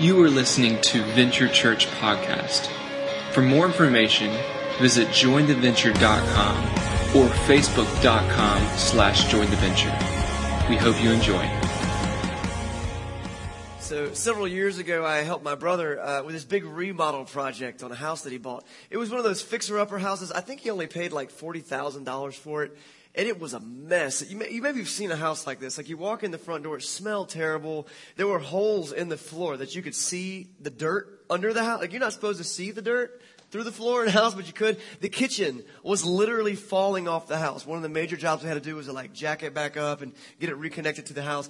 You are listening to Venture Church Podcast. For more information, visit jointheventure.com or facebook.com slash jointheventure. We hope you enjoy. So several years ago, I helped my brother uh, with this big remodel project on a house that he bought. It was one of those fixer-upper houses. I think he only paid like forty thousand dollars for it, and it was a mess. You, may, you maybe have seen a house like this. Like you walk in the front door, it smelled terrible. There were holes in the floor that you could see the dirt under the house. Like you're not supposed to see the dirt through the floor in the house, but you could. The kitchen was literally falling off the house. One of the major jobs we had to do was to like jack it back up and get it reconnected to the house.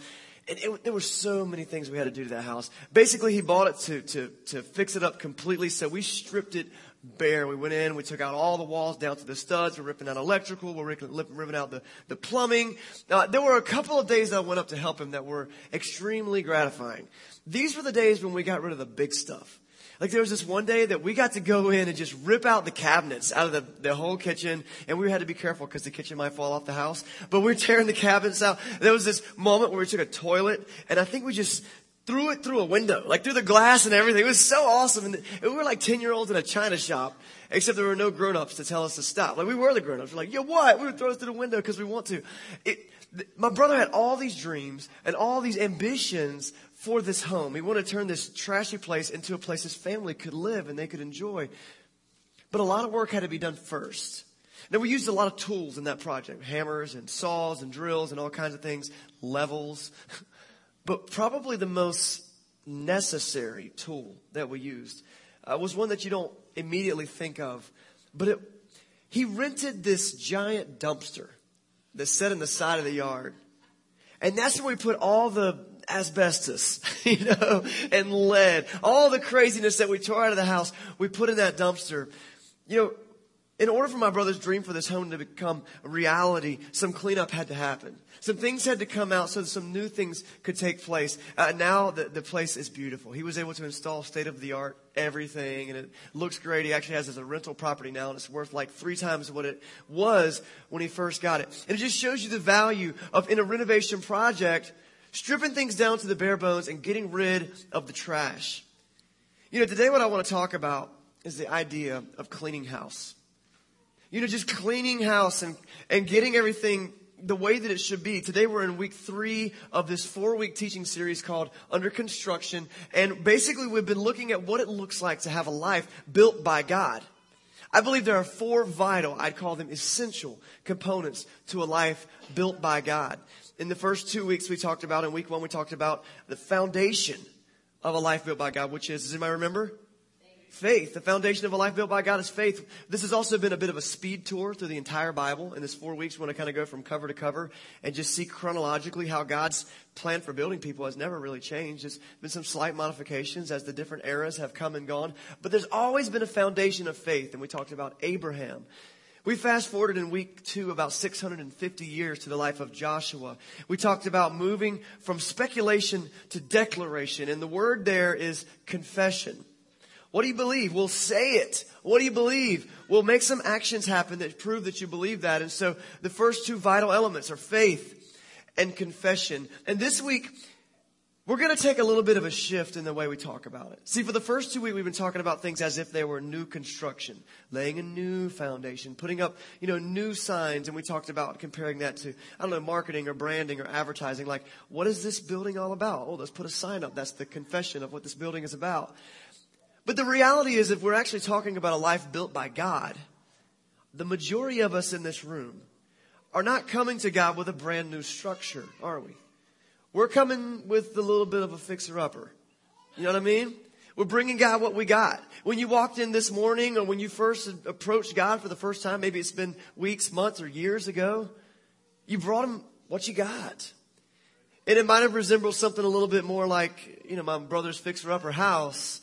And it, there were so many things we had to do to that house. Basically, he bought it to, to, to fix it up completely. So we stripped it bare. We went in, we took out all the walls down to the studs. We're ripping out electrical. We're ripping, out the, the plumbing. Uh, there were a couple of days that I went up to help him that were extremely gratifying. These were the days when we got rid of the big stuff. Like there was this one day that we got to go in and just rip out the cabinets out of the, the whole kitchen and we had to be careful because the kitchen might fall off the house. But we are tearing the cabinets out. There was this moment where we took a toilet and I think we just threw it through a window, like through the glass and everything. It was so awesome. And we were like 10 year olds in a china shop, except there were no grown ups to tell us to stop. Like we were the grown ups. We're like, yo, what? We would throw it through the window because we want to. It, my brother had all these dreams and all these ambitions for this home. He wanted to turn this trashy place into a place his family could live and they could enjoy. But a lot of work had to be done first. Now we used a lot of tools in that project, hammers and saws and drills and all kinds of things, levels. But probably the most necessary tool that we used uh, was one that you don't immediately think of. But it, he rented this giant dumpster that set in the side of the yard. And that's where we put all the asbestos, you know, and lead, all the craziness that we tore out of the house, we put in that dumpster. You know, in order for my brother's dream for this home to become a reality, some cleanup had to happen. Some things had to come out so that some new things could take place. Uh, now the, the place is beautiful. He was able to install state of the art everything and it looks great. He actually has it as a rental property now and it's worth like three times what it was when he first got it. And it just shows you the value of in a renovation project, stripping things down to the bare bones and getting rid of the trash. You know, today what I want to talk about is the idea of cleaning house. You know, just cleaning house and, and getting everything the way that it should be. Today we're in week three of this four week teaching series called Under Construction. And basically we've been looking at what it looks like to have a life built by God. I believe there are four vital, I'd call them essential components to a life built by God. In the first two weeks we talked about, in week one we talked about the foundation of a life built by God, which is, does anybody remember? Faith. The foundation of a life built by God is faith. This has also been a bit of a speed tour through the entire Bible. In this four weeks, we want to kind of go from cover to cover and just see chronologically how God's plan for building people has never really changed. There's been some slight modifications as the different eras have come and gone, but there's always been a foundation of faith. And we talked about Abraham we fast forwarded in week two about 650 years to the life of Joshua. We talked about moving from speculation to declaration, and the word there is confession. What do you believe? We'll say it. What do you believe? We'll make some actions happen that prove that you believe that. And so the first two vital elements are faith and confession. And this week, we're going to take a little bit of a shift in the way we talk about it. See, for the first two weeks, we've been talking about things as if they were new construction, laying a new foundation, putting up, you know, new signs. And we talked about comparing that to, I don't know, marketing or branding or advertising. Like, what is this building all about? Oh, let's put a sign up. That's the confession of what this building is about. But the reality is, if we're actually talking about a life built by God, the majority of us in this room are not coming to God with a brand new structure, are we? We're coming with a little bit of a fixer upper. You know what I mean? We're bringing God what we got. When you walked in this morning or when you first approached God for the first time, maybe it's been weeks, months, or years ago, you brought him what you got. And it might have resembled something a little bit more like, you know, my brother's fixer upper house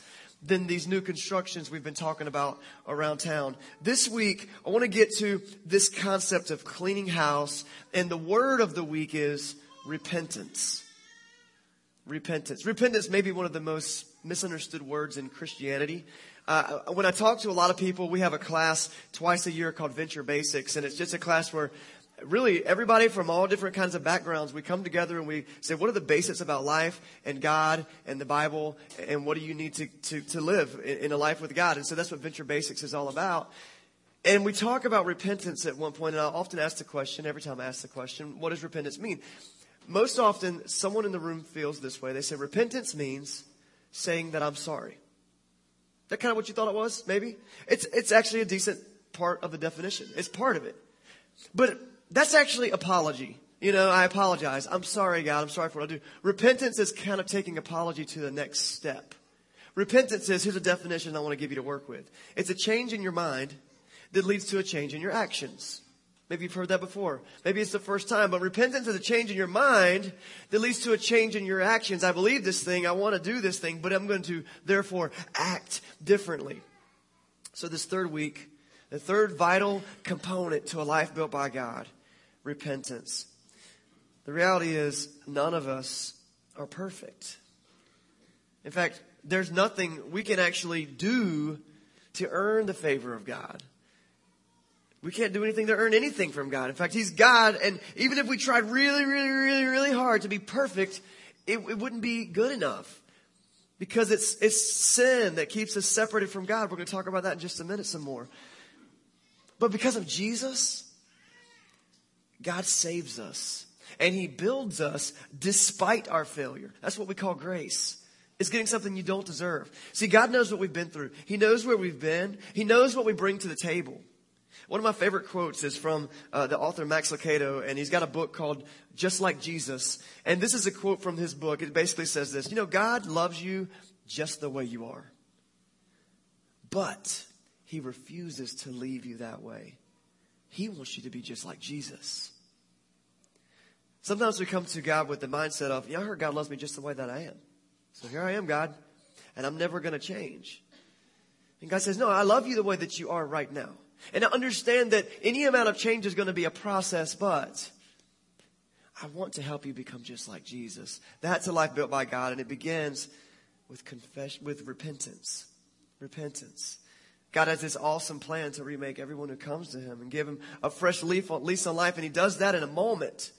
than these new constructions we've been talking about around town. This week, I want to get to this concept of cleaning house. And the word of the week is repentance. Repentance. Repentance may be one of the most misunderstood words in Christianity. Uh, when I talk to a lot of people, we have a class twice a year called Venture Basics, and it's just a class where really everybody from all different kinds of backgrounds, we come together and we say, what are the basics about life and God and the Bible and what do you need to, to, to live in, a life with God? And so that's what Venture Basics is all about. And we talk about repentance at one point, and I often ask the question, every time I ask the question, what does repentance mean? Most often, someone in the room feels this way. They say, repentance means saying that I'm sorry. That kind of what you thought it was, maybe? It's, it's actually a decent part of the definition. It's part of it. But that's actually apology. You know, I apologize. I'm sorry, God. I'm sorry for what I do. Repentance is kind of taking apology to the next step. Repentance is, here's a definition I want to give you to work with. It's a change in your mind that leads to a change in your actions. Maybe you've heard that before. Maybe it's the first time, but repentance is a change in your mind that leads to a change in your actions. I believe this thing. I want to do this thing, but I'm going to therefore act differently. So this third week, the third vital component to a life built by God repentance. The reality is, none of us are perfect. In fact, there's nothing we can actually do to earn the favor of God. We can't do anything to earn anything from God. In fact, He's God, and even if we tried really, really, really, really hard to be perfect, it, it wouldn't be good enough. Because it's, it's sin that keeps us separated from God. We're going to talk about that in just a minute some more. But because of Jesus, God saves us and he builds us despite our failure. That's what we call grace. It's getting something you don't deserve. See, God knows what we've been through. He knows where we've been. He knows what we bring to the table. One of my favorite quotes is from uh, the author Max Lucado, and he's got a book called Just Like Jesus. And this is a quote from his book. It basically says this, you know, God loves you just the way you are. But he refuses to leave you that way. He wants you to be just like Jesus. Sometimes we come to God with the mindset of, yeah, I heard God loves me just the way that I am. So here I am, God, and I'm never going to change. And God says, no, I love you the way that you are right now. And I understand that any amount of change is going to be a process, but I want to help you become just like Jesus. That's a life built by God, and it begins with confession, with repentance. Repentance. God has this awesome plan to remake everyone who comes to Him and give Him a fresh leaf on, lease on life, and He does that in a moment.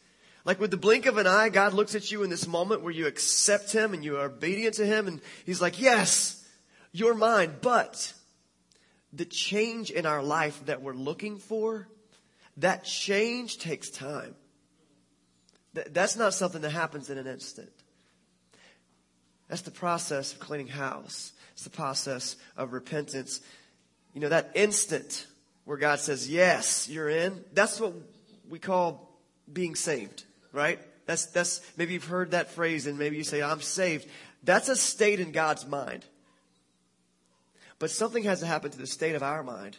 Like with the blink of an eye, God looks at you in this moment where you accept Him and you are obedient to Him, and He's like, yes, you're mine. But the change in our life that we're looking for, that change takes time. That's not something that happens in an instant. That's the process of cleaning house. It's the process of repentance you know, that instant where God says, yes, you're in, that's what we call being saved, right? That's, that's, maybe you've heard that phrase and maybe you say, I'm saved. That's a state in God's mind. But something has to happen to the state of our mind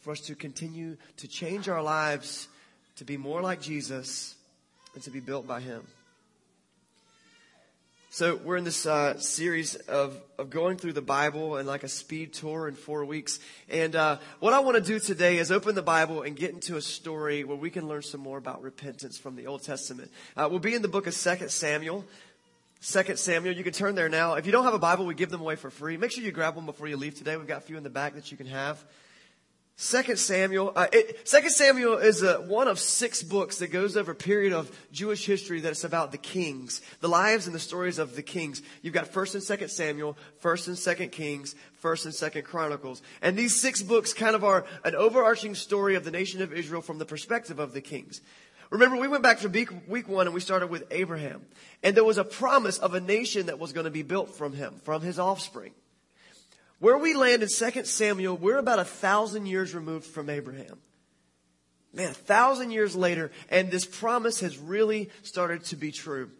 for us to continue to change our lives to be more like Jesus and to be built by Him. So we're in this uh, series of, of going through the Bible and like a speed tour in four weeks. And uh, what I want to do today is open the Bible and get into a story where we can learn some more about repentance from the Old Testament. Uh, we'll be in the book of Second Samuel. Second Samuel. You can turn there now. If you don't have a Bible, we give them away for free. Make sure you grab one before you leave today. We've got a few in the back that you can have. Second Samuel. Uh, it, Second Samuel is a, one of six books that goes over a period of Jewish history that's about the kings, the lives and the stories of the kings. You've got First and Second Samuel, First and Second Kings, First and Second Chronicles, and these six books kind of are an overarching story of the nation of Israel from the perspective of the kings. Remember, we went back to week, week one and we started with Abraham, and there was a promise of a nation that was going to be built from him, from his offspring. Where we land in 2 Samuel, we're about a thousand years removed from Abraham. Man, a thousand years later, and this promise has really started to be true.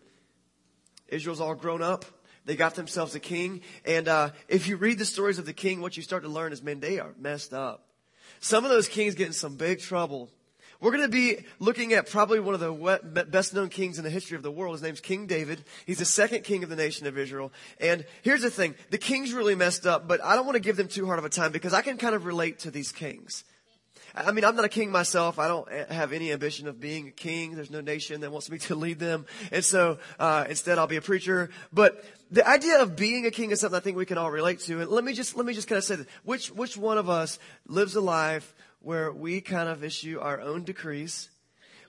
Israel's all grown up. They got themselves a king. And uh, if you read the stories of the king, what you start to learn is, man, they are messed up. Some of those kings get in some big trouble. We're going to be looking at probably one of the best known kings in the history of the world. His name's King David. He's the second king of the nation of Israel. And here's the thing. The king's really messed up, but I don't want to give them too hard of a time because I can kind of relate to these kings. I mean, I'm not a king myself. I don't have any ambition of being a king. There's no nation that wants me to lead them. And so, uh, instead I'll be a preacher. But the idea of being a king is something I think we can all relate to. And let me just, let me just kind of say this. Which, which one of us lives a life where we kind of issue our own decrees.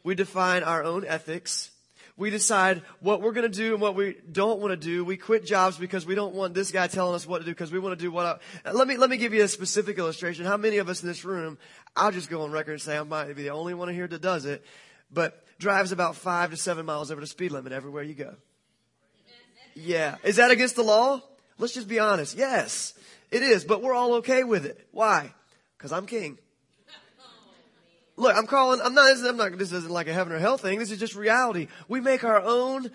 We define our own ethics. We decide what we're going to do and what we don't want to do. We quit jobs because we don't want this guy telling us what to do because we want to do what I, let me, let me give you a specific illustration. How many of us in this room, I'll just go on record and say I might be the only one here that does it, but drives about five to seven miles over the speed limit everywhere you go. Yeah. Is that against the law? Let's just be honest. Yes, it is, but we're all okay with it. Why? Because I'm king. Look, I'm calling, I'm not, I'm not, this isn't like a heaven or hell thing. This is just reality. We make our own,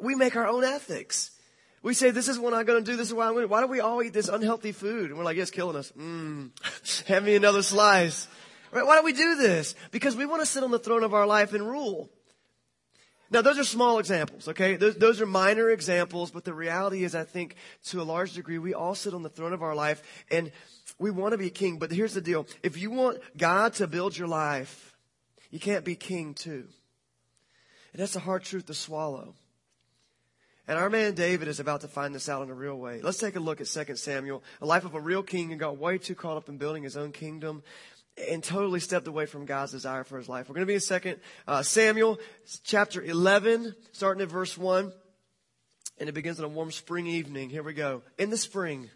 we make our own ethics. We say, this is what I'm going to do. This is why I'm going to, why do we all eat this unhealthy food? And we're like, it's killing us. Mmm, have me another slice. Right? Why do we do this? Because we want to sit on the throne of our life and rule. Now, those are small examples, okay? Those, those, are minor examples, but the reality is, I think, to a large degree, we all sit on the throne of our life and we want to be king. But here's the deal. If you want God to build your life, you can't be king too. And that's a hard truth to swallow. And our man David is about to find this out in a real way. Let's take a look at 2 Samuel, a life of a real king who got way too caught up in building his own kingdom and totally stepped away from God's desire for his life. We're going to be in Second uh, Samuel chapter 11, starting at verse 1. And it begins on a warm spring evening. Here we go. In the spring,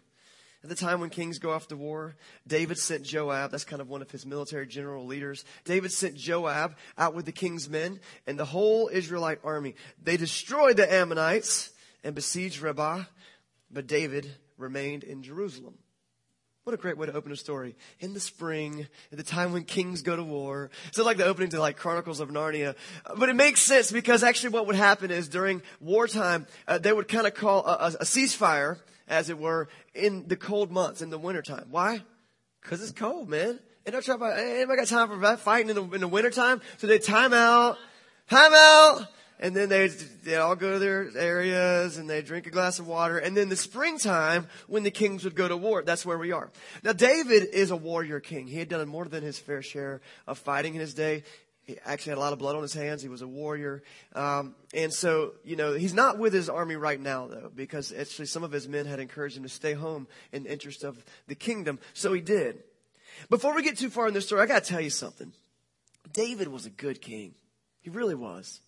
at the time when kings go off to war, David sent Joab, that's kind of one of his military general leaders. David sent Joab out with the king's men and the whole Israelite army. They destroyed the Ammonites and besieged Rabbah, but David remained in Jerusalem. What a great way to open a story. In the spring, at the time when kings go to war. So like the opening to like Chronicles of Narnia. But it makes sense because actually what would happen is during wartime, uh, they would kind of call a, a, ceasefire, as it were, in the cold months, in the wintertime. Why? Because it's cold, man. And anybody got time for fighting in the, in the wintertime? So they time out, time out, and then they they all go to their areas and they drink a glass of water. And then the springtime, when the kings would go to war, that's where we are. Now David is a warrior king. He had done more than his fair share of fighting in his day. He actually had a lot of blood on his hands. He was a warrior. Um, and so, you know, he's not with his army right now, though, because actually some of his men had encouraged him to stay home in the interest of the kingdom. So he did. Before we get too far in this story, I got to tell you something. David was a good king. He really was.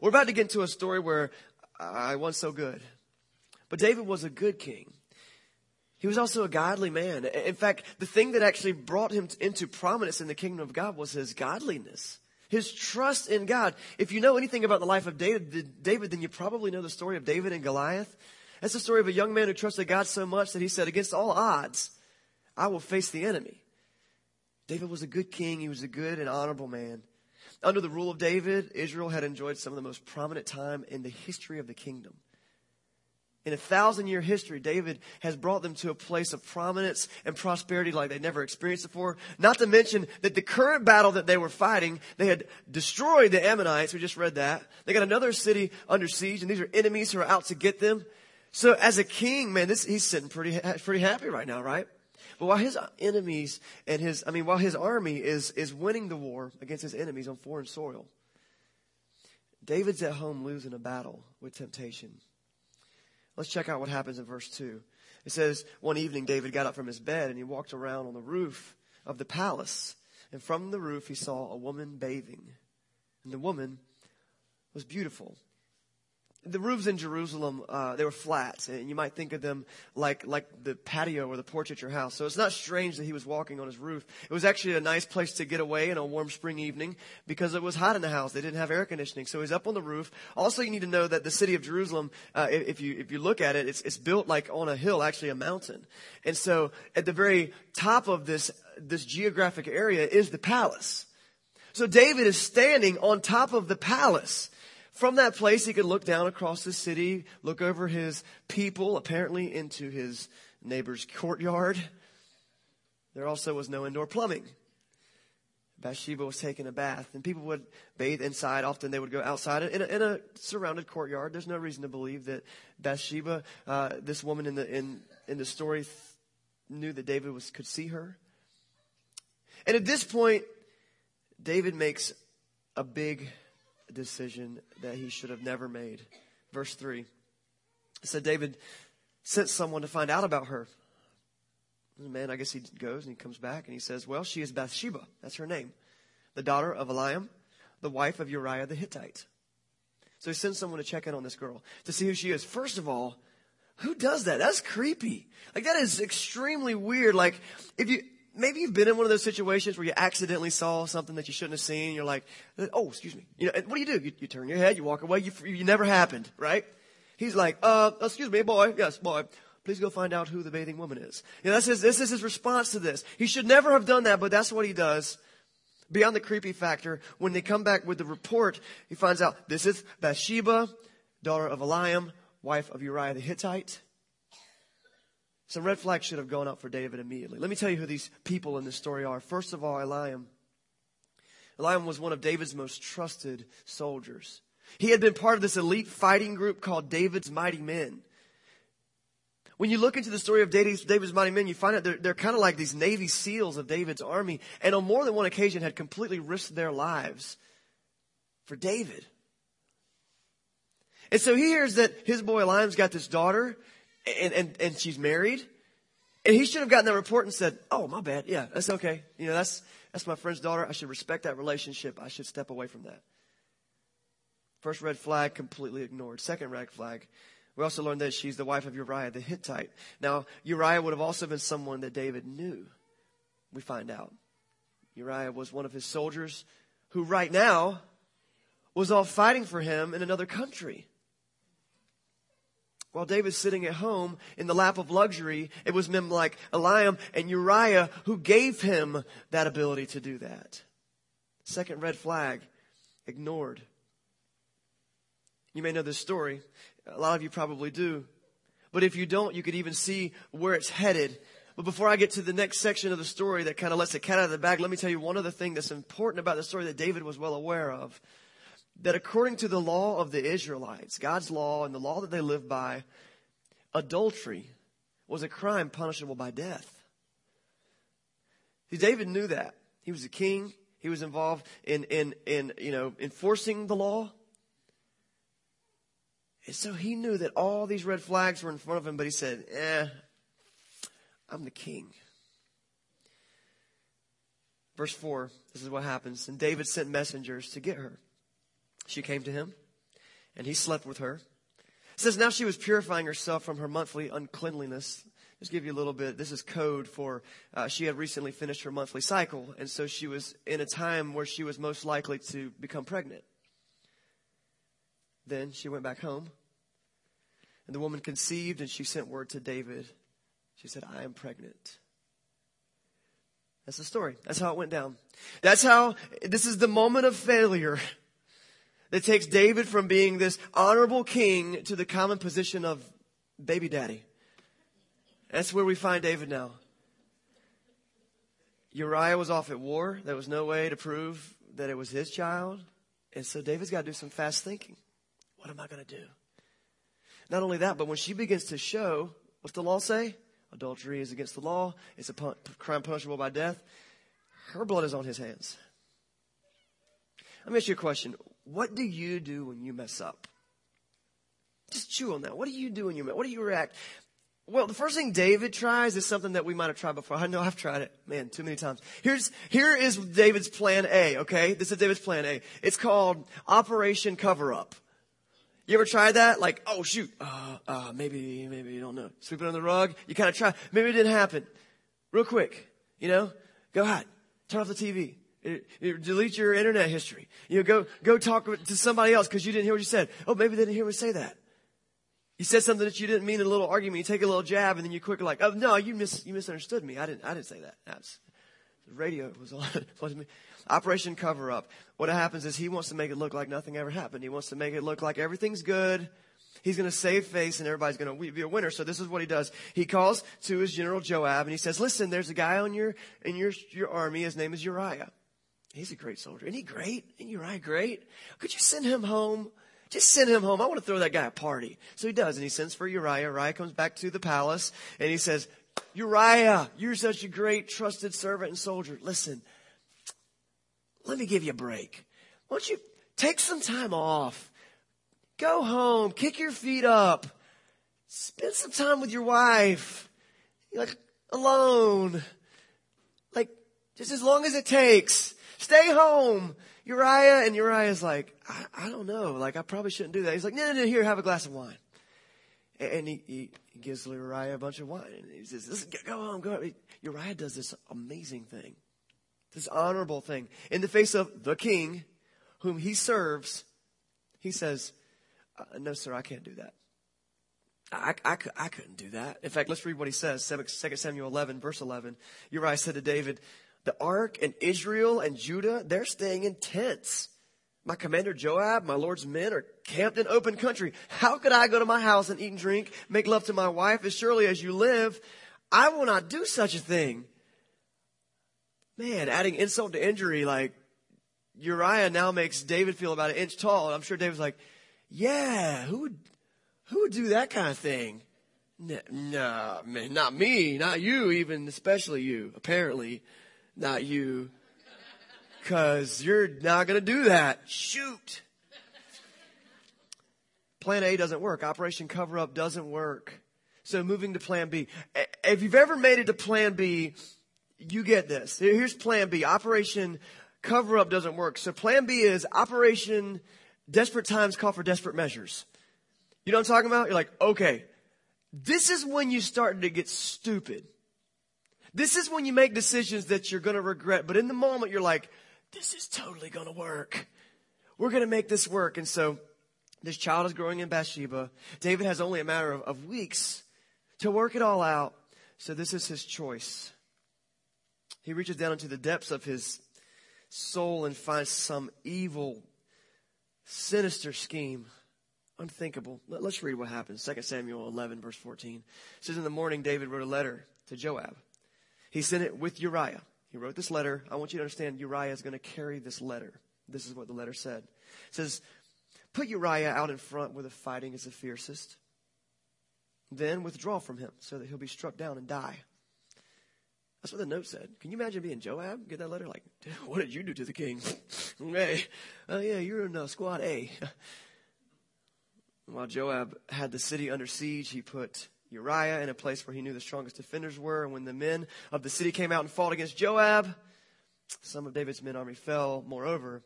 We're about to get into a story where I was so good. But David was a good king. He was also a godly man. In fact, the thing that actually brought him into prominence in the kingdom of God was his godliness. His trust in God. If you know anything about the life of David, David, then you probably know the story of David and Goliath. That's the story of a young man who trusted God so much that he said, against all odds, I will face the enemy. David was a good king. He was a good and honorable man. Under the rule of David, Israel had enjoyed some of the most prominent time in the history of the kingdom. In a thousand year history, David has brought them to a place of prominence and prosperity like they'd never experienced before. Not to mention that the current battle that they were fighting, they had destroyed the Ammonites. We just read that. They got another city under siege, and these are enemies who are out to get them. So as a king, man, this, he's sitting pretty, pretty happy right now, right? But while his enemies and his, I mean, while his army is, is winning the war against his enemies on foreign soil, David's at home losing a battle with temptation. Let's check out what happens in verse 2. It says, One evening David got up from his bed and he walked around on the roof of the palace. And from the roof he saw a woman bathing. And the woman was beautiful the roofs in Jerusalem, uh, they were flat, and you might think of them like like the patio or the porch at your house. So it's not strange that he was walking on his roof. It was actually a nice place to get away in a warm spring evening because it was hot in the house. They didn't have air conditioning, so he's up on the roof. Also, you need to know that the city of Jerusalem, uh, if you if you look at it, it's it's built like on a hill, actually a mountain. And so at the very top of this this geographic area is the palace. So David is standing on top of the palace. From that place, he could look down across the city, look over his people, apparently into his neighbor's courtyard. There also was no indoor plumbing. Bathsheba was taking a bath, and people would bathe inside. Often they would go outside in a, in a surrounded courtyard. There's no reason to believe that Bathsheba, uh, this woman in the in in the story, th- knew that David was could see her. And at this point, David makes a big decision that he should have never made. Verse 3 it said David sent someone to find out about her. The man, I guess he goes and he comes back and he says, Well, she is Bathsheba. That's her name. The daughter of Eliam, the wife of Uriah the Hittite. So he sends someone to check in on this girl to see who she is. First of all, who does that? That's creepy. Like that is extremely weird. Like if you, maybe you've been in one of those situations where you accidentally saw something that you shouldn't have seen. You're like, oh, excuse me. You know, what do you do? You, you turn your head, you walk away. You, you never happened, right? He's like, uh, excuse me, boy. Yes, boy. Please go find out who the bathing woman is. You know, that's his, this is his response to this. He should never have done that, but that's what he does. Beyond the creepy factor, when they come back with the report, he finds out this is Bathsheba, daughter of Eliam, wife of Uriah the Hittite. Some red flags should have gone up for David immediately. Let me tell you who these people in this story are. First of all, Eliam. Eliam was one of David's most trusted soldiers. He had been part of this elite fighting group called David's Mighty Men. When you look into the story of David's, David's mighty men, you find out they're, they're kind of like these Navy SEALs of David's army, and on more than one occasion had completely risked their lives for David. And so he hears that his boy Eliam's got this daughter, and, and, and she's married. And he should have gotten that report and said, Oh, my bad. Yeah, that's okay. You know, that's, that's my friend's daughter. I should respect that relationship. I should step away from that. First red flag completely ignored. Second red flag we also learned that she's the wife of Uriah the Hittite. Now, Uriah would have also been someone that David knew. We find out. Uriah was one of his soldiers who right now was all fighting for him in another country. While David's sitting at home in the lap of luxury, it was men like Eliam and Uriah who gave him that ability to do that. Second red flag, ignored. You may know this story. A lot of you probably do. But if you don't, you could even see where it's headed. But before I get to the next section of the story that kind of lets the cat out of the bag, let me tell you one other thing that's important about the story that David was well aware of. That according to the law of the Israelites, God's law and the law that they lived by, adultery was a crime punishable by death. See, David knew that. He was a king. He was involved in, in, in, you know, enforcing the law. And so he knew that all these red flags were in front of him, but he said, eh, I'm the king. Verse 4, this is what happens. And David sent messengers to get her. She came to him, and he slept with her. It says, Now she was purifying herself from her monthly uncleanliness. Just give you a little bit. This is code for uh, she had recently finished her monthly cycle, and so she was in a time where she was most likely to become pregnant. Then she went back home. And the woman conceived and she sent word to David. She said, I am pregnant. That's the story. That's how it went down. That's how, this is the moment of failure that takes David from being this honorable king to the common position of baby daddy. That's where we find David now. Uriah was off at war. There was no way to prove that it was his child. And so David's got to do some fast thinking. What am I going to do? Not only that, but when she begins to show, what's the law say? Adultery is against the law. It's a pun- crime punishable by death. Her blood is on his hands. Let me ask you a question. What do you do when you mess up? Just chew on that. What do you do when you mess What do you react? Well, the first thing David tries is something that we might have tried before. I know I've tried it, man, too many times. Here's, here is David's plan A, okay? This is David's plan A. It's called Operation Cover Up. You ever tried that? Like, oh shoot, uh, uh, maybe, maybe you don't know. Sweep it under the rug. You kind of try. Maybe it didn't happen. Real quick, you know, go ahead, turn off the TV. Delete your internet history. You know, go, go talk to somebody else because you didn't hear what you said. Oh, maybe they didn't hear me say that. You said something that you didn't mean in a little argument. You take a little jab and then you quickly like, oh no, you mis, you misunderstood me. I didn't, I didn't say that. That's, the radio was on. Operation Cover Up. What happens is he wants to make it look like nothing ever happened. He wants to make it look like everything's good. He's going to save face and everybody's going to be a winner. So this is what he does. He calls to his general Joab and he says, listen, there's a guy on your, in your, your army. His name is Uriah. He's a great soldier. Isn't he great? Isn't Uriah great? Could you send him home? Just send him home. I want to throw that guy a party. So he does, and he sends for Uriah. Uriah comes back to the palace, and he says, Uriah, you're such a great, trusted servant and soldier. Listen, let me give you a break. Why don't you take some time off? Go home, kick your feet up, spend some time with your wife, like alone, like just as long as it takes. Stay home. Uriah, and Uriah's like, I, I don't know, like I probably shouldn't do that. He's like, no, no, no, here, have a glass of wine. And, he, he, he gives Uriah a bunch of wine. And he says, go home, go on. Uriah does this amazing thing, this honorable thing. In the face of the king, whom he serves, he says, uh, no, sir, I can't do that. I, I, I couldn't do that. In fact, let's read what he says. 2 Samuel 11, verse 11. Uriah said to David, the ark and Israel and Judah, they're staying in tents. My commander Joab, my Lord's men are camped in open country. How could I go to my house and eat and drink, make love to my wife as surely as you live? I will not do such a thing. Man, adding insult to injury, like Uriah now makes David feel about an inch tall. I'm sure David's like, yeah, who would, who would do that kind of thing? No, nah, man, not me, not you, even especially you, apparently, not you. Cause you're not gonna do that. Shoot. Plan A doesn't work. Operation cover up doesn't work. So moving to plan B. If you've ever made it to plan B, you get this. Here's plan B. Operation cover up doesn't work. So plan B is operation desperate times call for desperate measures. You know what I'm talking about? You're like, okay, this is when you start to get stupid. This is when you make decisions that you're going to regret. But in the moment, you're like, this is totally going to work. We're going to make this work. And so this child is growing in Bathsheba. David has only a matter of, of weeks to work it all out. So this is his choice. He reaches down into the depths of his soul and finds some evil sinister scheme. Unthinkable. Let, us read what happens. 2 Samuel 11, verse 14. It says, In the morning, David wrote a letter to Joab. He sent it with Uriah. He wrote this letter. I want you to understand Uriah is going to carry this letter. This is what the letter said. It says, Put Uriah out in front where the fighting is the fiercest. Then withdraw from him so that he'll be struck down and die. That's what the note said. Can you imagine being Joab? Get that letter? Like, what did you do to the king? hey, oh yeah, you're in uh, squad A. While Joab had the city under siege, he put Uriah in a place where he knew the strongest defenders were. And when the men of the city came out and fought against Joab, some of David's men army fell. Moreover,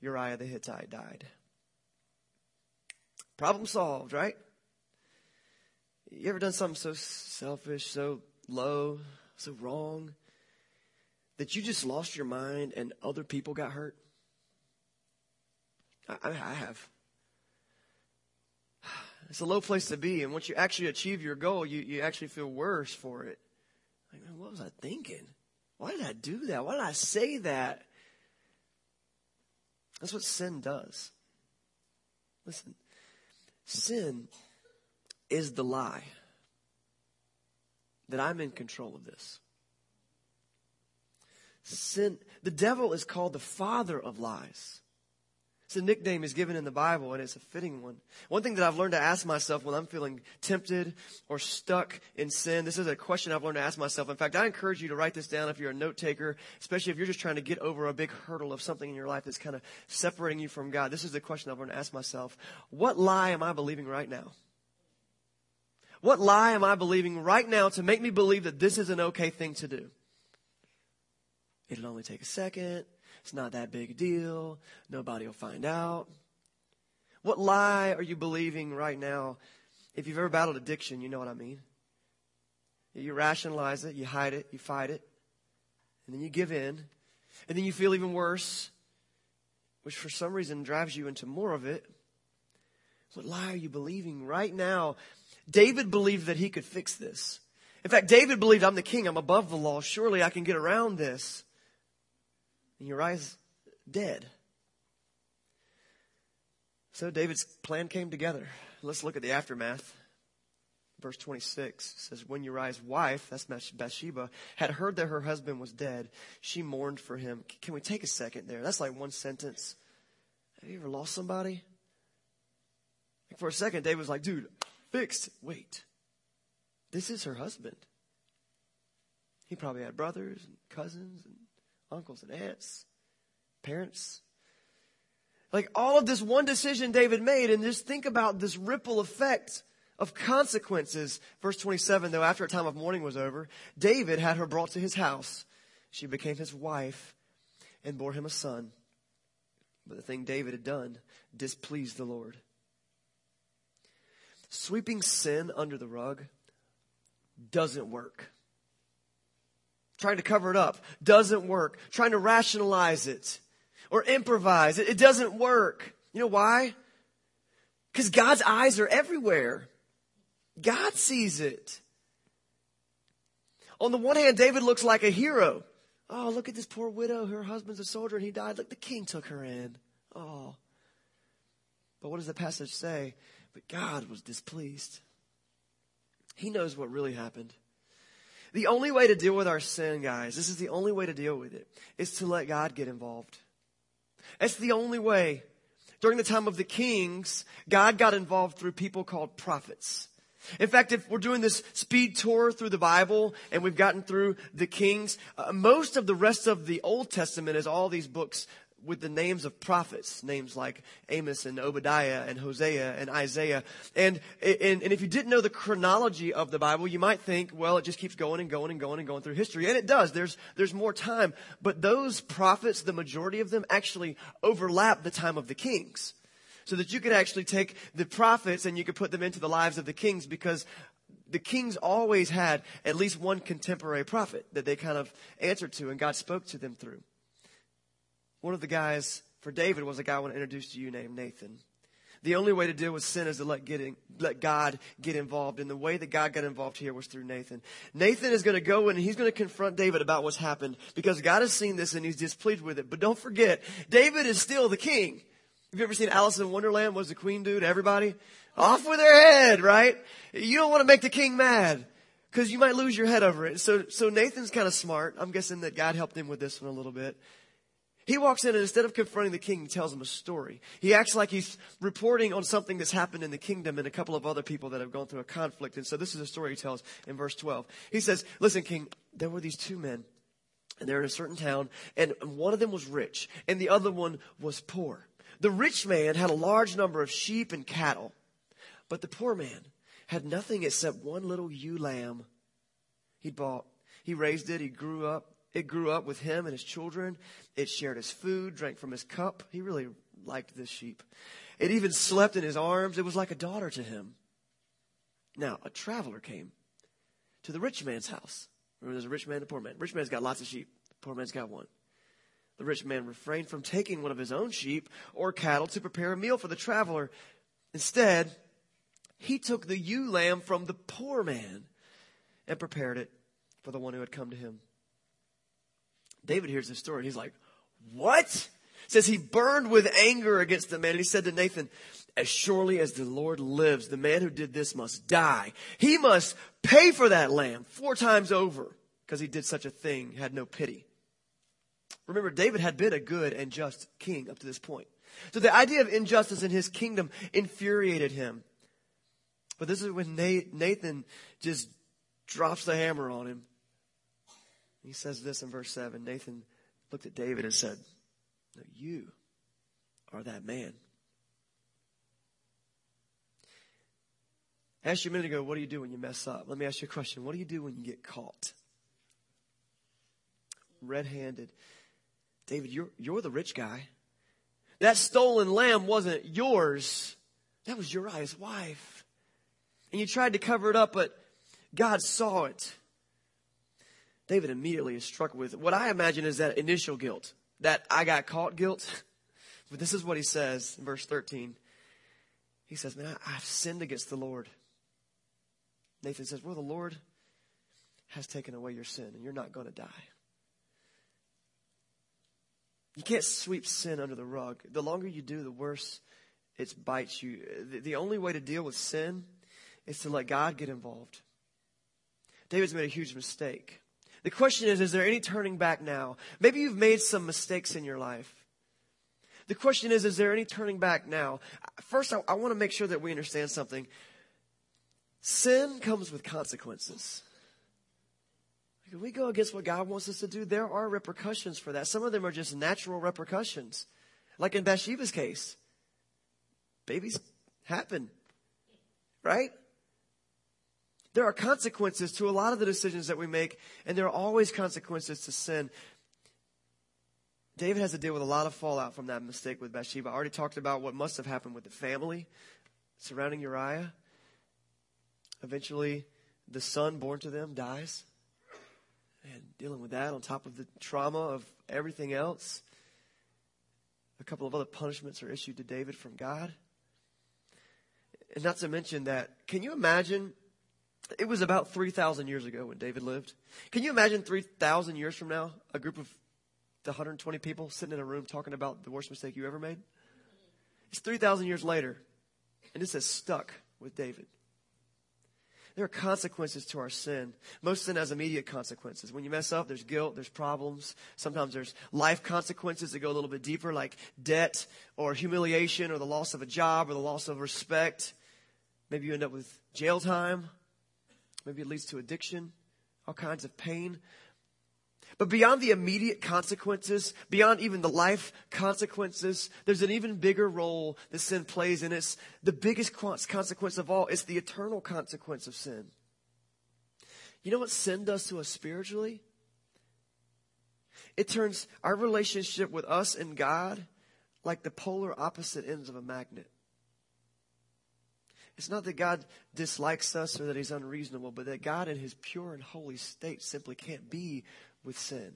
Uriah the Hittite died. Problem solved, right? You ever done something so selfish, so low, so wrong that you just lost your mind and other people got hurt? I, I have. It's a low place to be, and once you actually achieve your goal, you, you actually feel worse for it. Like, man, what was I thinking? Why did I do that? Why did I say that? That's what sin does. Listen, sin is the lie that I'm in control of this. Sin, the devil is called the father of lies. It's a nickname is given in the Bible and it's a fitting one. One thing that I've learned to ask myself when I'm feeling tempted or stuck in sin, this is a question I've learned to ask myself. In fact, I encourage you to write this down if you're a note taker, especially if you're just trying to get over a big hurdle of something in your life that's kind of separating you from God. This is the question I've learned to ask myself. What lie am I believing right now? What lie am I believing right now to make me believe that this is an okay thing to do? It'll only take a second. It's not that big a deal. Nobody will find out. What lie are you believing right now? If you've ever battled addiction, you know what I mean. You rationalize it, you hide it, you fight it, and then you give in, and then you feel even worse, which for some reason drives you into more of it. What lie are you believing right now? David believed that he could fix this. In fact, David believed, I'm the king, I'm above the law, surely I can get around this and Uriah's dead. So David's plan came together. Let's look at the aftermath. Verse 26 says, When Uriah's wife, that's Bathsheba, had heard that her husband was dead, she mourned for him. Can we take a second there? That's like one sentence. Have you ever lost somebody? Like For a second, David was like, dude, fixed. Wait. This is her husband. He probably had brothers and cousins and uncles and aunts, parents. Like all of this one decision David made, and just think about this ripple effect of consequences. Verse 27, though, after a time of mourning was over, David had her brought to his house. She became his wife and bore him a son. But the thing David had done displeased the Lord. Sweeping sin under the rug doesn't work. Trying to cover it up doesn't work. Trying to rationalize it or improvise it, it doesn't work. You know why? Because God's eyes are everywhere. God sees it. On the one hand, David looks like a hero. Oh, look at this poor widow. Her husband's a soldier and he died. Look, the king took her in. Oh. But what does the passage say? But God was displeased. He knows what really happened. The only way to deal with our sin, guys, this is the only way to deal with it, is to let God get involved. That's the only way. During the time of the kings, God got involved through people called prophets. In fact, if we're doing this speed tour through the Bible and we've gotten through the Kings, uh, most of the rest of the Old Testament is all these books with the names of prophets, names like Amos and Obadiah and Hosea and Isaiah. And, and, and if you didn't know the chronology of the Bible, you might think, well, it just keeps going and going and going and going through history. And it does. There's, there's more time. But those prophets, the majority of them actually overlap the time of the kings so that you could actually take the prophets and you could put them into the lives of the kings because the kings always had at least one contemporary prophet that they kind of answered to and God spoke to them through. One of the guys for David was a guy I want to introduce to you named Nathan. The only way to deal with sin is to let, get in, let God get involved. And the way that God got involved here was through Nathan. Nathan is going to go and he's going to confront David about what's happened because God has seen this and he's displeased with it. But don't forget, David is still the king. Have you ever seen Alice in Wonderland? Was the queen dude? Everybody? Off with their head, right? You don't want to make the king mad because you might lose your head over it. So, so Nathan's kind of smart. I'm guessing that God helped him with this one a little bit. He walks in and instead of confronting the king, he tells him a story. He acts like he's reporting on something that's happened in the kingdom and a couple of other people that have gone through a conflict. And so this is a story he tells in verse 12. He says, listen, king, there were these two men and they're in a certain town and one of them was rich and the other one was poor. The rich man had a large number of sheep and cattle, but the poor man had nothing except one little ewe lamb he'd bought. He raised it, he grew up. It grew up with him and his children. It shared his food, drank from his cup. He really liked this sheep. It even slept in his arms. It was like a daughter to him. Now, a traveler came to the rich man's house. Remember, there's a rich man and a poor man. Rich man's got lots of sheep. The poor man's got one. The rich man refrained from taking one of his own sheep or cattle to prepare a meal for the traveler. Instead, he took the ewe lamb from the poor man and prepared it for the one who had come to him. David hears this story and he's like, What? says he burned with anger against the man. And he said to Nathan, As surely as the Lord lives, the man who did this must die. He must pay for that lamb four times over because he did such a thing, had no pity. Remember, David had been a good and just king up to this point. So the idea of injustice in his kingdom infuriated him. But this is when Nathan just drops the hammer on him. He says this in verse 7. Nathan looked at David and said, no, You are that man. I asked you a minute ago, what do you do when you mess up? Let me ask you a question. What do you do when you get caught? Red handed. David, you're, you're the rich guy. That stolen lamb wasn't yours. That was Uriah's wife. And you tried to cover it up, but God saw it. David immediately is struck with what I imagine is that initial guilt, that I got caught guilt. but this is what he says in verse 13. He says, Man, I, I've sinned against the Lord. Nathan says, Well, the Lord has taken away your sin, and you're not going to die. You can't sweep sin under the rug. The longer you do, the worse it bites you. The only way to deal with sin is to let God get involved. David's made a huge mistake. The question is, is there any turning back now? Maybe you've made some mistakes in your life. The question is, is there any turning back now? First, I, I want to make sure that we understand something. Sin comes with consequences. If we go against what God wants us to do, there are repercussions for that. Some of them are just natural repercussions. Like in Bathsheba's case. Babies happen. Right? There are consequences to a lot of the decisions that we make, and there are always consequences to sin. David has to deal with a lot of fallout from that mistake with Bathsheba. I already talked about what must have happened with the family surrounding Uriah. Eventually, the son born to them dies. And dealing with that on top of the trauma of everything else. A couple of other punishments are issued to David from God. And not to mention that, can you imagine? It was about 3,000 years ago when David lived. Can you imagine 3,000 years from now, a group of the 120 people sitting in a room talking about the worst mistake you ever made? It's 3,000 years later, and this has stuck with David. There are consequences to our sin. Most sin has immediate consequences. When you mess up, there's guilt, there's problems. Sometimes there's life consequences that go a little bit deeper, like debt or humiliation or the loss of a job or the loss of respect. Maybe you end up with jail time. Maybe it leads to addiction, all kinds of pain. But beyond the immediate consequences, beyond even the life consequences, there's an even bigger role that sin plays in us. The biggest consequence of all is the eternal consequence of sin. You know what sin does to us spiritually? It turns our relationship with us and God like the polar opposite ends of a magnet. It's not that God dislikes us or that he's unreasonable, but that God in his pure and holy state simply can't be with sin.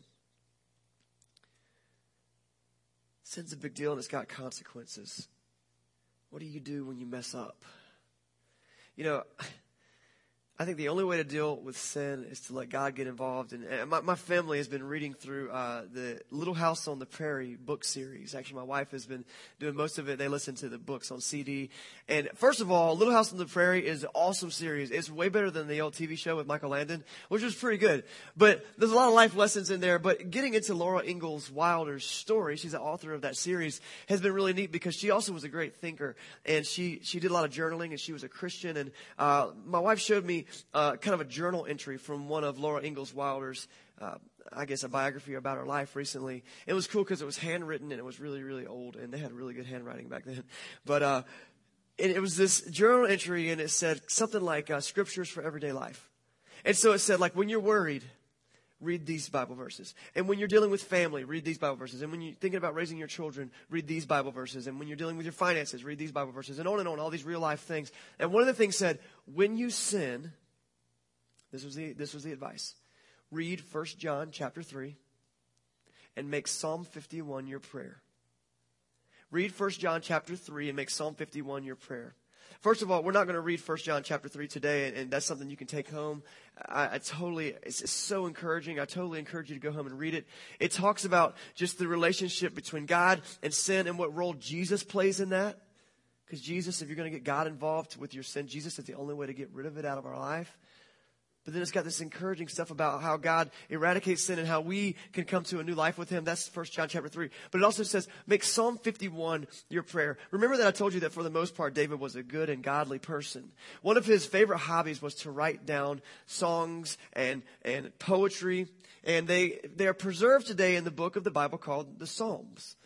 Sin's a big deal and it's got consequences. What do you do when you mess up? You know, I think the only way to deal with sin is to let God get involved. And, and my, my, family has been reading through uh, the Little House on the Prairie book series. Actually, my wife has been doing most of it. They listen to the books on CD. And first of all, Little House on the Prairie is an awesome series. It's way better than the old TV show with Michael Landon, which was pretty good. But there's a lot of life lessons in there. But getting into Laura Ingalls Wilder's story, she's the author of that series, has been really neat because she also was a great thinker. And she, she did a lot of journaling and she was a Christian. And uh, my wife showed me uh, kind of a journal entry from one of Laura Ingalls Wilder's, uh, I guess, a biography about her life recently. It was cool because it was handwritten and it was really, really old, and they had really good handwriting back then. But uh, it, it was this journal entry, and it said something like uh, "Scriptures for Everyday Life." And so it said, like, when you're worried, read these Bible verses. And when you're dealing with family, read these Bible verses. And when you're thinking about raising your children, read these Bible verses. And when you're dealing with your finances, read these Bible verses. And on and on, all these real life things. And one of the things said, when you sin, this was the, this was the advice. Read 1 John chapter 3 and make Psalm 51 your prayer. Read 1 John chapter 3 and make Psalm 51 your prayer. First of all, we're not going to read 1 John chapter 3 today, and, and that's something you can take home. I, I totally, it's, it's, so encouraging. I totally encourage you to go home and read it. It talks about just the relationship between God and sin and what role Jesus plays in that. Because Jesus, if you're going to get God involved with your sin, Jesus is the only way to get rid of it out of our life. But then it's got this encouraging stuff about how God eradicates sin and how we can come to a new life with Him. That's 1 John chapter 3. But it also says, make Psalm 51 your prayer. Remember that I told you that for the most part, David was a good and godly person. One of his favorite hobbies was to write down songs and, and poetry. And they, they are preserved today in the book of the Bible called the Psalms.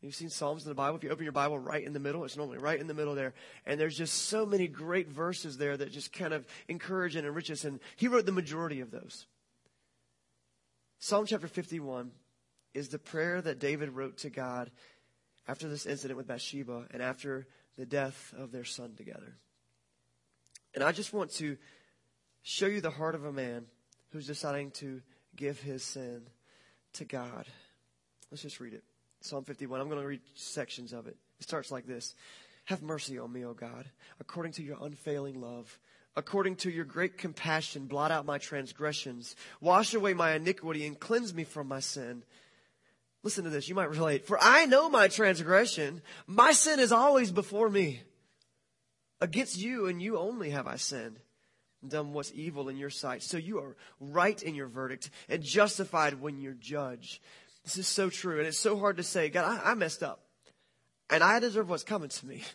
You've seen Psalms in the Bible. If you open your Bible right in the middle, it's normally right in the middle there. And there's just so many great verses there that just kind of encourage and enrich us. And he wrote the majority of those. Psalm chapter 51 is the prayer that David wrote to God after this incident with Bathsheba and after the death of their son together. And I just want to show you the heart of a man who's deciding to give his sin to God. Let's just read it. Psalm 51. I'm going to read sections of it. It starts like this Have mercy on me, O God, according to your unfailing love. According to your great compassion, blot out my transgressions. Wash away my iniquity and cleanse me from my sin. Listen to this. You might relate. For I know my transgression. My sin is always before me. Against you and you only have I sinned done what's evil in your sight. So you are right in your verdict and justified when you judge. This is so true. And it's so hard to say, God, I, I messed up. And I deserve what's coming to me.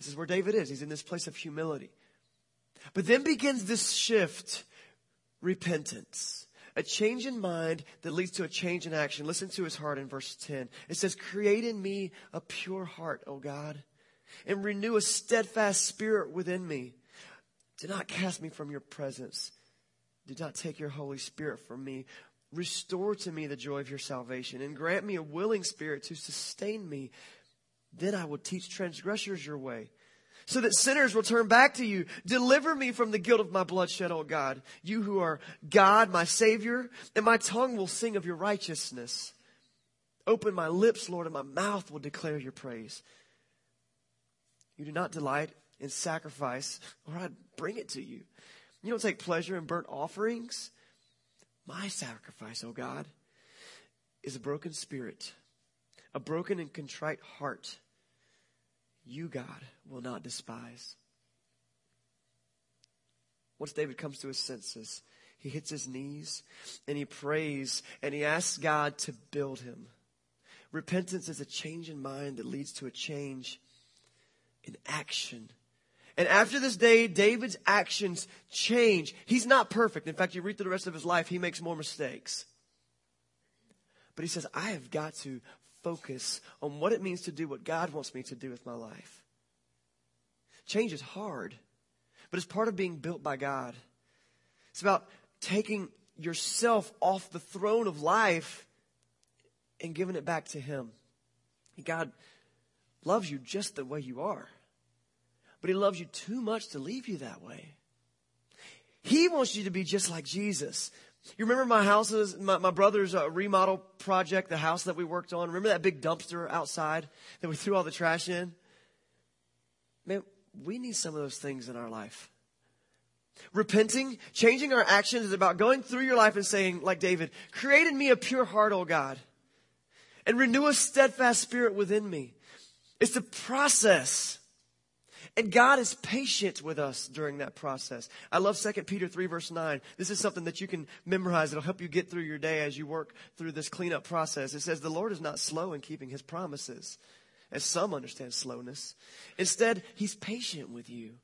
This is where David is. He's in this place of humility. But then begins this shift repentance. A change in mind that leads to a change in action. Listen to his heart in verse 10. It says, Create in me a pure heart, O God, and renew a steadfast spirit within me. Do not cast me from your presence. Do not take your Holy Spirit from me. Restore to me the joy of your salvation and grant me a willing spirit to sustain me. Then I will teach transgressors your way so that sinners will turn back to you. Deliver me from the guilt of my bloodshed, O God. You who are God, my Savior, and my tongue will sing of your righteousness. Open my lips, Lord, and my mouth will declare your praise. You do not delight in sacrifice, or I'd bring it to you. You don't take pleasure in burnt offerings. My sacrifice, O God, is a broken spirit, a broken and contrite heart. You, God, will not despise. Once David comes to his senses, he hits his knees and he prays and he asks God to build him. Repentance is a change in mind that leads to a change in action. And after this day, David's actions change. He's not perfect. In fact, you read through the rest of his life, he makes more mistakes. But he says, I have got to focus on what it means to do what God wants me to do with my life. Change is hard, but it's part of being built by God. It's about taking yourself off the throne of life and giving it back to Him. God loves you just the way you are but he loves you too much to leave you that way. He wants you to be just like Jesus. You remember my house's, my, my brother's uh, remodel project, the house that we worked on? Remember that big dumpster outside that we threw all the trash in? Man, we need some of those things in our life. Repenting, changing our actions is about going through your life and saying, like David, create in me a pure heart, O God, and renew a steadfast spirit within me. It's the process. And God is patient with us during that process. I love 2 Peter 3 verse 9. This is something that you can memorize. It'll help you get through your day as you work through this cleanup process. It says, the Lord is not slow in keeping his promises, as some understand slowness. Instead, he's patient with you.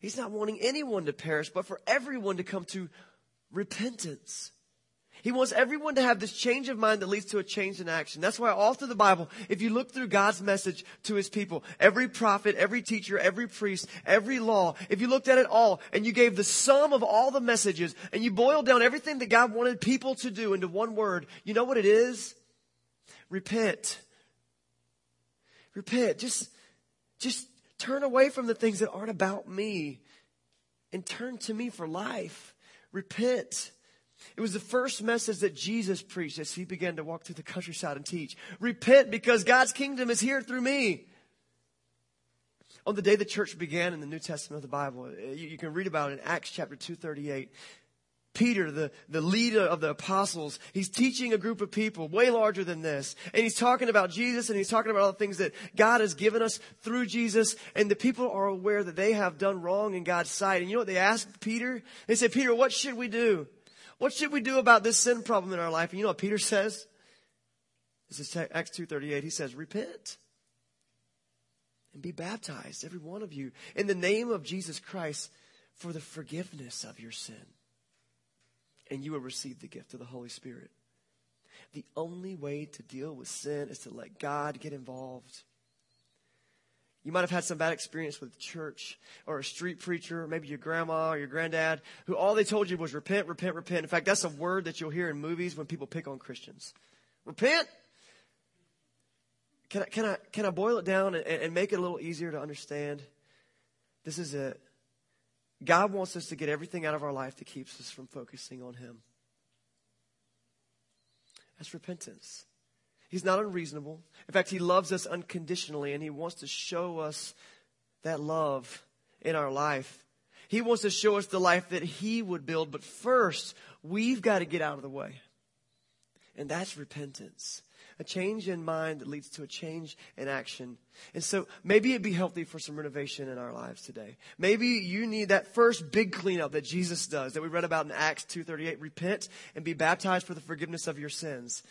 He's not wanting anyone to perish, but for everyone to come to repentance. He wants everyone to have this change of mind that leads to a change in action. That's why all through the Bible, if you look through God's message to his people, every prophet, every teacher, every priest, every law, if you looked at it all and you gave the sum of all the messages and you boiled down everything that God wanted people to do into one word, you know what it is? Repent. Repent. Just, just turn away from the things that aren't about me and turn to me for life. Repent. It was the first message that Jesus preached as he began to walk through the countryside and teach. Repent because God's kingdom is here through me. On the day the church began in the New Testament of the Bible, eh, you, you can read about it in Acts chapter 238. Peter, the, the leader of the apostles, he's teaching a group of people way larger than this. And he's talking about Jesus and he's talking about all the things that God has given us through Jesus. And the people are aware that they have done wrong in God's sight. And you know what they asked Peter? They said, Peter, what should we do? What should we do about this sin problem in our life? And you know what Peter says? This is Acts 2.38. He says, repent and be baptized, every one of you, in the name of Jesus Christ for the forgiveness of your sin. And you will receive the gift of the Holy Spirit. The only way to deal with sin is to let God get involved. You might have had some bad experience with church or a street preacher, or maybe your grandma or your granddad, who all they told you was repent, repent, repent. In fact, that's a word that you'll hear in movies when people pick on Christians. Repent. Can I, can I, can I boil it down and, and make it a little easier to understand? This is it. God wants us to get everything out of our life that keeps us from focusing on Him. That's repentance. He's not unreasonable. In fact, He loves us unconditionally and He wants to show us that love in our life. He wants to show us the life that He would build, but first, we've got to get out of the way. And that's repentance. A change in mind that leads to a change in action. And so maybe it'd be healthy for some renovation in our lives today. Maybe you need that first big cleanup that Jesus does that we read about in Acts 2.38. Repent and be baptized for the forgiveness of your sins.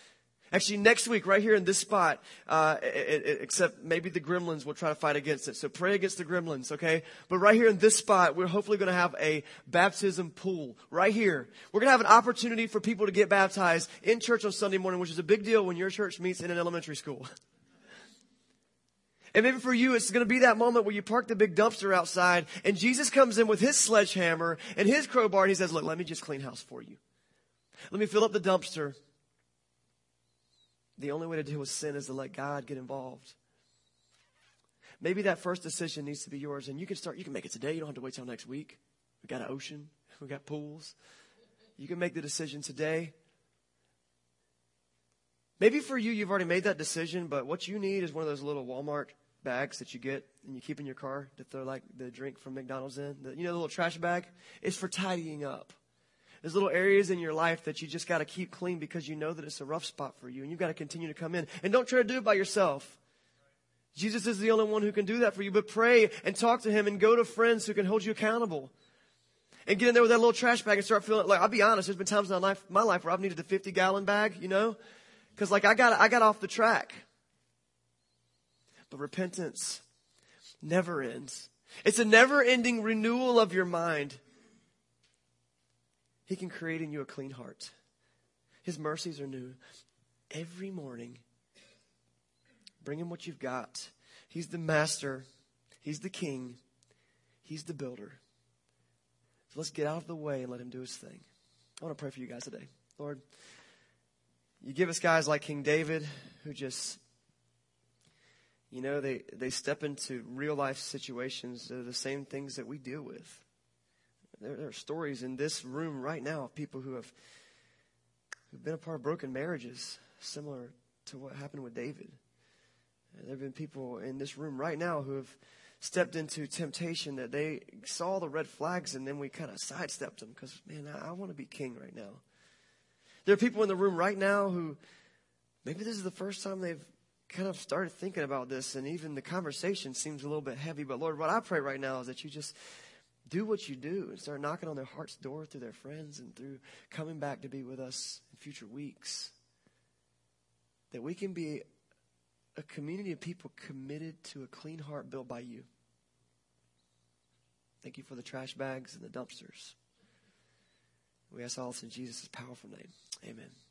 Actually, next week, right here in this spot, uh, it, it, except maybe the gremlins will try to fight against it. So pray against the gremlins, okay? But right here in this spot, we're hopefully going to have a baptism pool right here. We're going to have an opportunity for people to get baptized in church on Sunday morning, which is a big deal when your church meets in an elementary school. And maybe for you, it's going to be that moment where you park the big dumpster outside and Jesus comes in with his sledgehammer and his crowbar and he says, look, let me just clean house for you. Let me fill up the dumpster. The only way to deal with sin is to let God get involved. Maybe that first decision needs to be yours, and you can start. You can make it today. You don't have to wait till next week. We got an ocean. We got pools. You can make the decision today. Maybe for you, you've already made that decision, but what you need is one of those little Walmart bags that you get and you keep in your car to throw like the drink from McDonald's in. The, you know, the little trash bag? It's for tidying up. There's little areas in your life that you just got to keep clean because you know that it's a rough spot for you and you've got to continue to come in. And don't try to do it by yourself. Jesus is the only one who can do that for you, but pray and talk to him and go to friends who can hold you accountable. And get in there with that little trash bag and start feeling like, I'll be honest, there's been times in my life, my life where I've needed a 50 gallon bag, you know? Cause like I got, I got off the track. But repentance never ends. It's a never ending renewal of your mind. He can create in you a clean heart. His mercies are new every morning. Bring him what you've got. He's the master. He's the king. He's the builder. So let's get out of the way and let him do his thing. I want to pray for you guys today. Lord, you give us guys like King David who just you know, they, they step into real life situations. They're the same things that we deal with. There, there, are stories in this room right now of people who have who've been a part of broken marriages, similar to what happened with David. There have been people in this room right now who have stepped into temptation that they saw the red flags and then we kind of sidestepped them because, man, I, I want to be king right now. There are people in the room right now who maybe this is the first time they've kind of started thinking about this, and even the conversation seems a little bit heavy. But Lord, what I pray right now is that you just do what you do and start knocking on their heart's door through their friends and through coming back to be with us in future weeks. That we can be a community of people committed to a clean heart built by you. Thank you for the trash bags and the dumpsters. We ask all this in Jesus' powerful name. Amen.